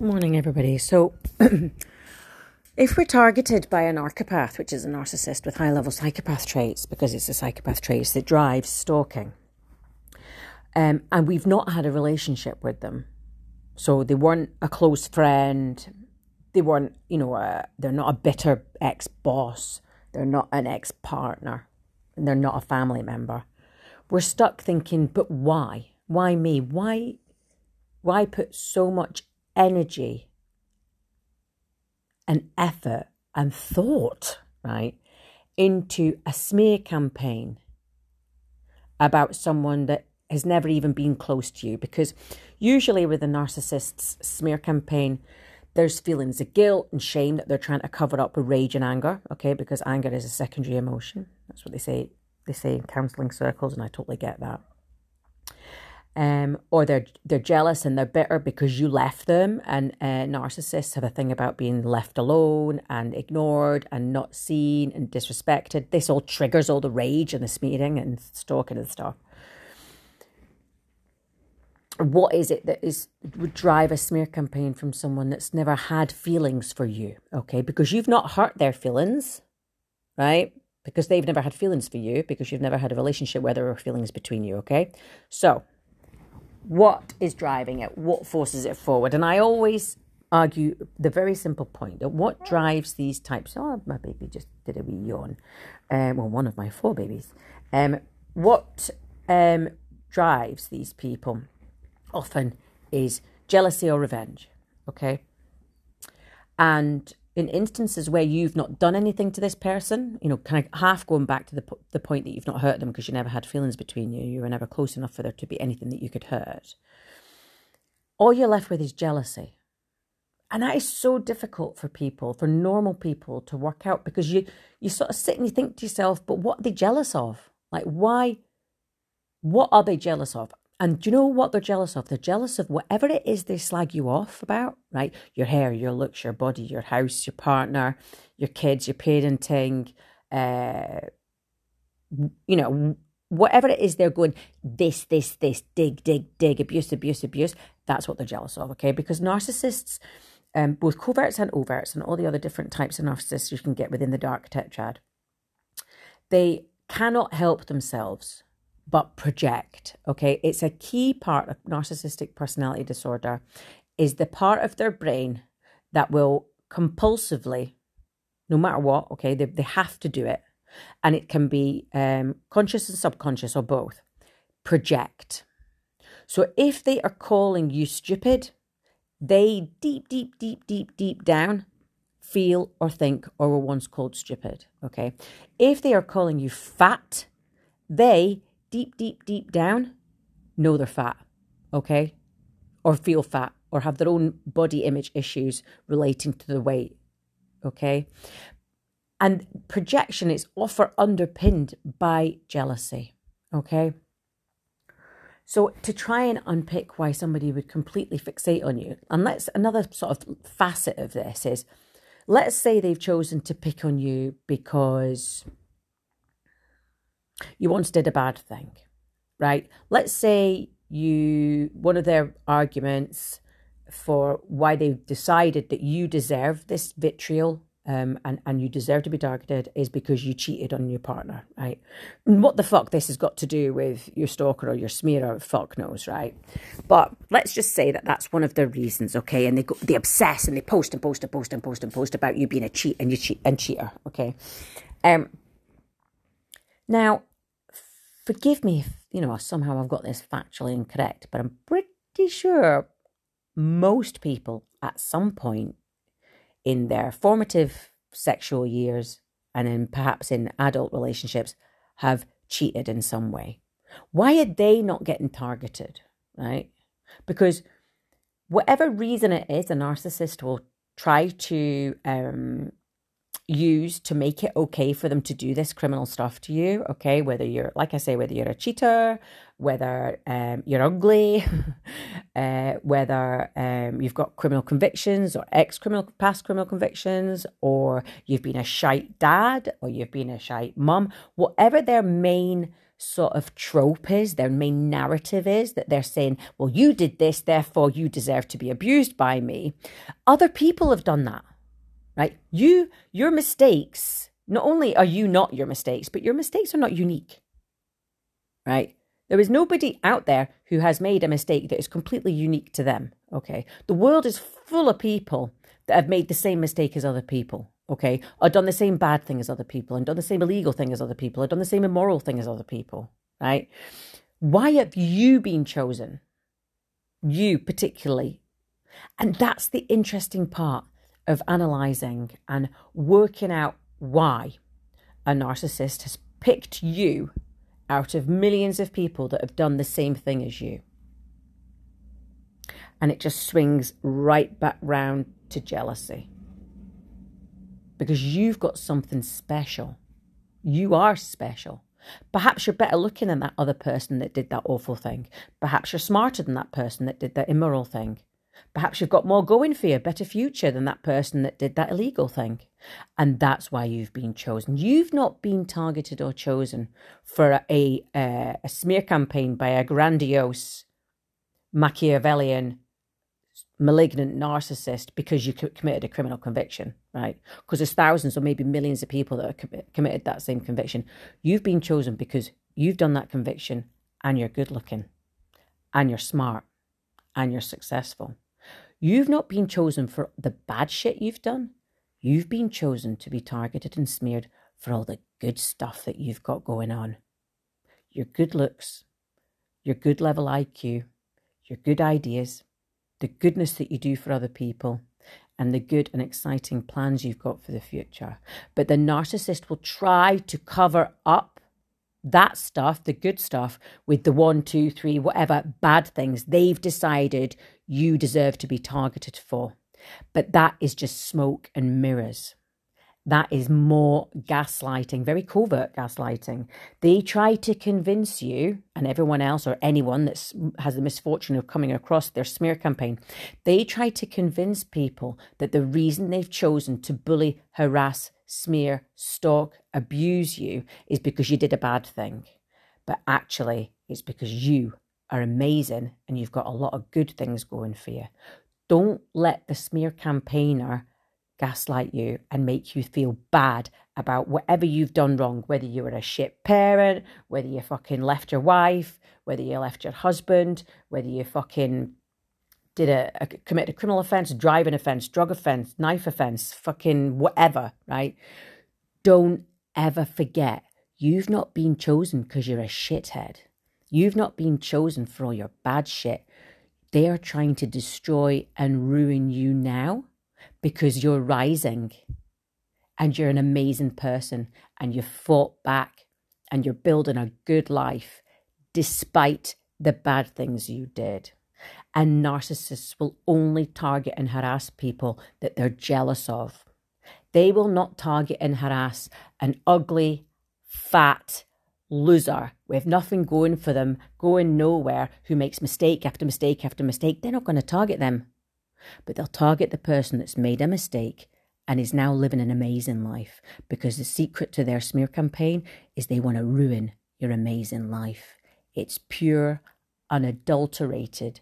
Morning, everybody. So, if we're targeted by a narcopath, which is a narcissist with high level psychopath traits, because it's a psychopath traits that drives stalking, um, and we've not had a relationship with them, so they weren't a close friend, they weren't, you know, a, they're not a bitter ex boss, they're not an ex partner, and they're not a family member. We're stuck thinking, but why? Why me? Why? Why put so much energy and effort and thought, right, into a smear campaign about someone that has never even been close to you. Because usually with a narcissist's smear campaign, there's feelings of guilt and shame that they're trying to cover up with rage and anger, okay, because anger is a secondary emotion. That's what they say they say in counselling circles, and I totally get that um, or they're they're jealous and they're bitter because you left them. And uh, narcissists have a thing about being left alone and ignored and not seen and disrespected. This all triggers all the rage and the smearing and stalking and stuff. What is it that is would drive a smear campaign from someone that's never had feelings for you? Okay, because you've not hurt their feelings, right? Because they've never had feelings for you because you've never had a relationship where there were feelings between you. Okay, so what is driving it? What forces it forward? And I always argue the very simple point that what drives these types. Oh, my baby just did a wee yawn. Um, well, one of my four babies. Um, what um, drives these people often is jealousy or revenge. Okay, and in instances where you've not done anything to this person, you know, kind of half going back to the the point that you've not hurt them because you never had feelings between you, you were never close enough for there to be anything that you could hurt. All you're left with is jealousy. And that is so difficult for people, for normal people to work out because you you sort of sit and you think to yourself, but what are they jealous of? Like why what are they jealous of? And do you know what they're jealous of? They're jealous of whatever it is they slag you off about, right? Your hair, your looks, your body, your house, your partner, your kids, your parenting, uh, you know, whatever it is they're going, this, this, this, dig, dig, dig, abuse, abuse, abuse. That's what they're jealous of, okay? Because narcissists, um, both coverts and overts, and all the other different types of narcissists you can get within the dark tetrad, they cannot help themselves but project. Okay, it's a key part of narcissistic personality disorder is the part of their brain that will compulsively, no matter what, okay, they, they have to do it. And it can be um, conscious and subconscious or both, project. So if they are calling you stupid, they deep, deep, deep, deep, deep down feel or think or were once called stupid. Okay. If they are calling you fat, they deep, deep, deep down know they're fat, okay? Or feel fat or have their own body image issues relating to the weight, okay? And projection is often underpinned by jealousy, okay? So to try and unpick why somebody would completely fixate on you, and let's another sort of facet of this is let's say they've chosen to pick on you because you once did a bad thing, right? Let's say you, one of their arguments for why they decided that you deserve this vitriol um, and, and you deserve to be targeted is because you cheated on your partner, right? And what the fuck this has got to do with your stalker or your smearer, fuck knows, right? But let's just say that that's one of the reasons, okay? And they go, they obsess and they post and post and post and post and post about you being a cheat and you cheat and cheater, okay? Um, now, forgive me if, you know, somehow I've got this factually incorrect, but I'm pretty sure most people at some point in their formative sexual years and then perhaps in adult relationships have cheated in some way. Why are they not getting targeted, right? Because whatever reason it is, a narcissist will try to um, use to make it okay for them to do this criminal stuff to you. Okay, whether you're, like I say, whether you're a cheater, whether um, you're ugly, uh, whether um, you've got criminal convictions or ex criminal, past criminal convictions, or you've been a shite dad or you've been a shite mum, whatever their main sort of trope is, their main narrative is that they're saying, well, you did this, therefore you deserve to be abused by me. Other people have done that, right? You, your mistakes, not only are you not your mistakes, but your mistakes are not unique, right? There is nobody out there who has made a mistake that is completely unique to them, okay? The world is full of people that have made the same mistake as other people okay, or done the same bad thing as other people, and done the same illegal thing as other people, or done the same immoral thing as other people, right? Why have you been chosen? You particularly. And that's the interesting part of analyzing and working out why a narcissist has picked you out of millions of people that have done the same thing as you. And it just swings right back round to jealousy because you've got something special. You are special. Perhaps you're better looking than that other person that did that awful thing. Perhaps you're smarter than that person that did that immoral thing. Perhaps you've got more going for you, a better future than that person that did that illegal thing. And that's why you've been chosen. You've not been targeted or chosen for a, a, uh, a smear campaign by a grandiose Machiavellian malignant narcissist because you committed a criminal conviction, right? Because there's thousands or maybe millions of people that have committed that same conviction. You've been chosen because you've done that conviction and you're good looking and you're smart and you're successful. You've not been chosen for the bad shit you've done. You've been chosen to be targeted and smeared for all the good stuff that you've got going on. Your good looks, your good level IQ, your good ideas, the goodness that you do for other people, and the good and exciting plans you've got for the future. But the narcissist will try to cover up that stuff, the good stuff, with the one, two, three, whatever bad things they've decided you deserve to be targeted for. But that is just smoke and mirrors that is more gaslighting, very covert gaslighting. They try to convince you and everyone else or anyone that has the misfortune of coming across their smear campaign, they try to convince people that the reason they've chosen to bully, harass, smear, stalk, abuse you is because you did a bad thing. But actually, it's because you are amazing and you've got a lot of good things going for you. Don't let the smear campaigner gaslight you and make you feel bad about whatever you've done wrong, whether you were a shit parent, whether you fucking left your wife, whether you left your husband, whether you fucking did a, a committed a criminal offense, driving offense, drug offense, knife offense, fucking whatever, right? Don't ever forget you've not been chosen because you're a shithead. You've not been chosen for all your bad shit. They are trying to destroy and ruin you now because you're rising and you're an amazing person and you fought back and you're building a good life despite the bad things you did. And narcissists will only target and harass people that they're jealous of. They will not target and harass an ugly, fat loser with nothing going for them, going nowhere, who makes mistake after mistake after mistake. They're not going to target them but they'll target the person that's made a mistake and is now living an amazing life because the secret to their smear campaign is they want to ruin your amazing life. It's pure, unadulterated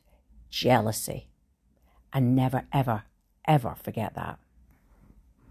jealousy. And never, ever, ever forget that.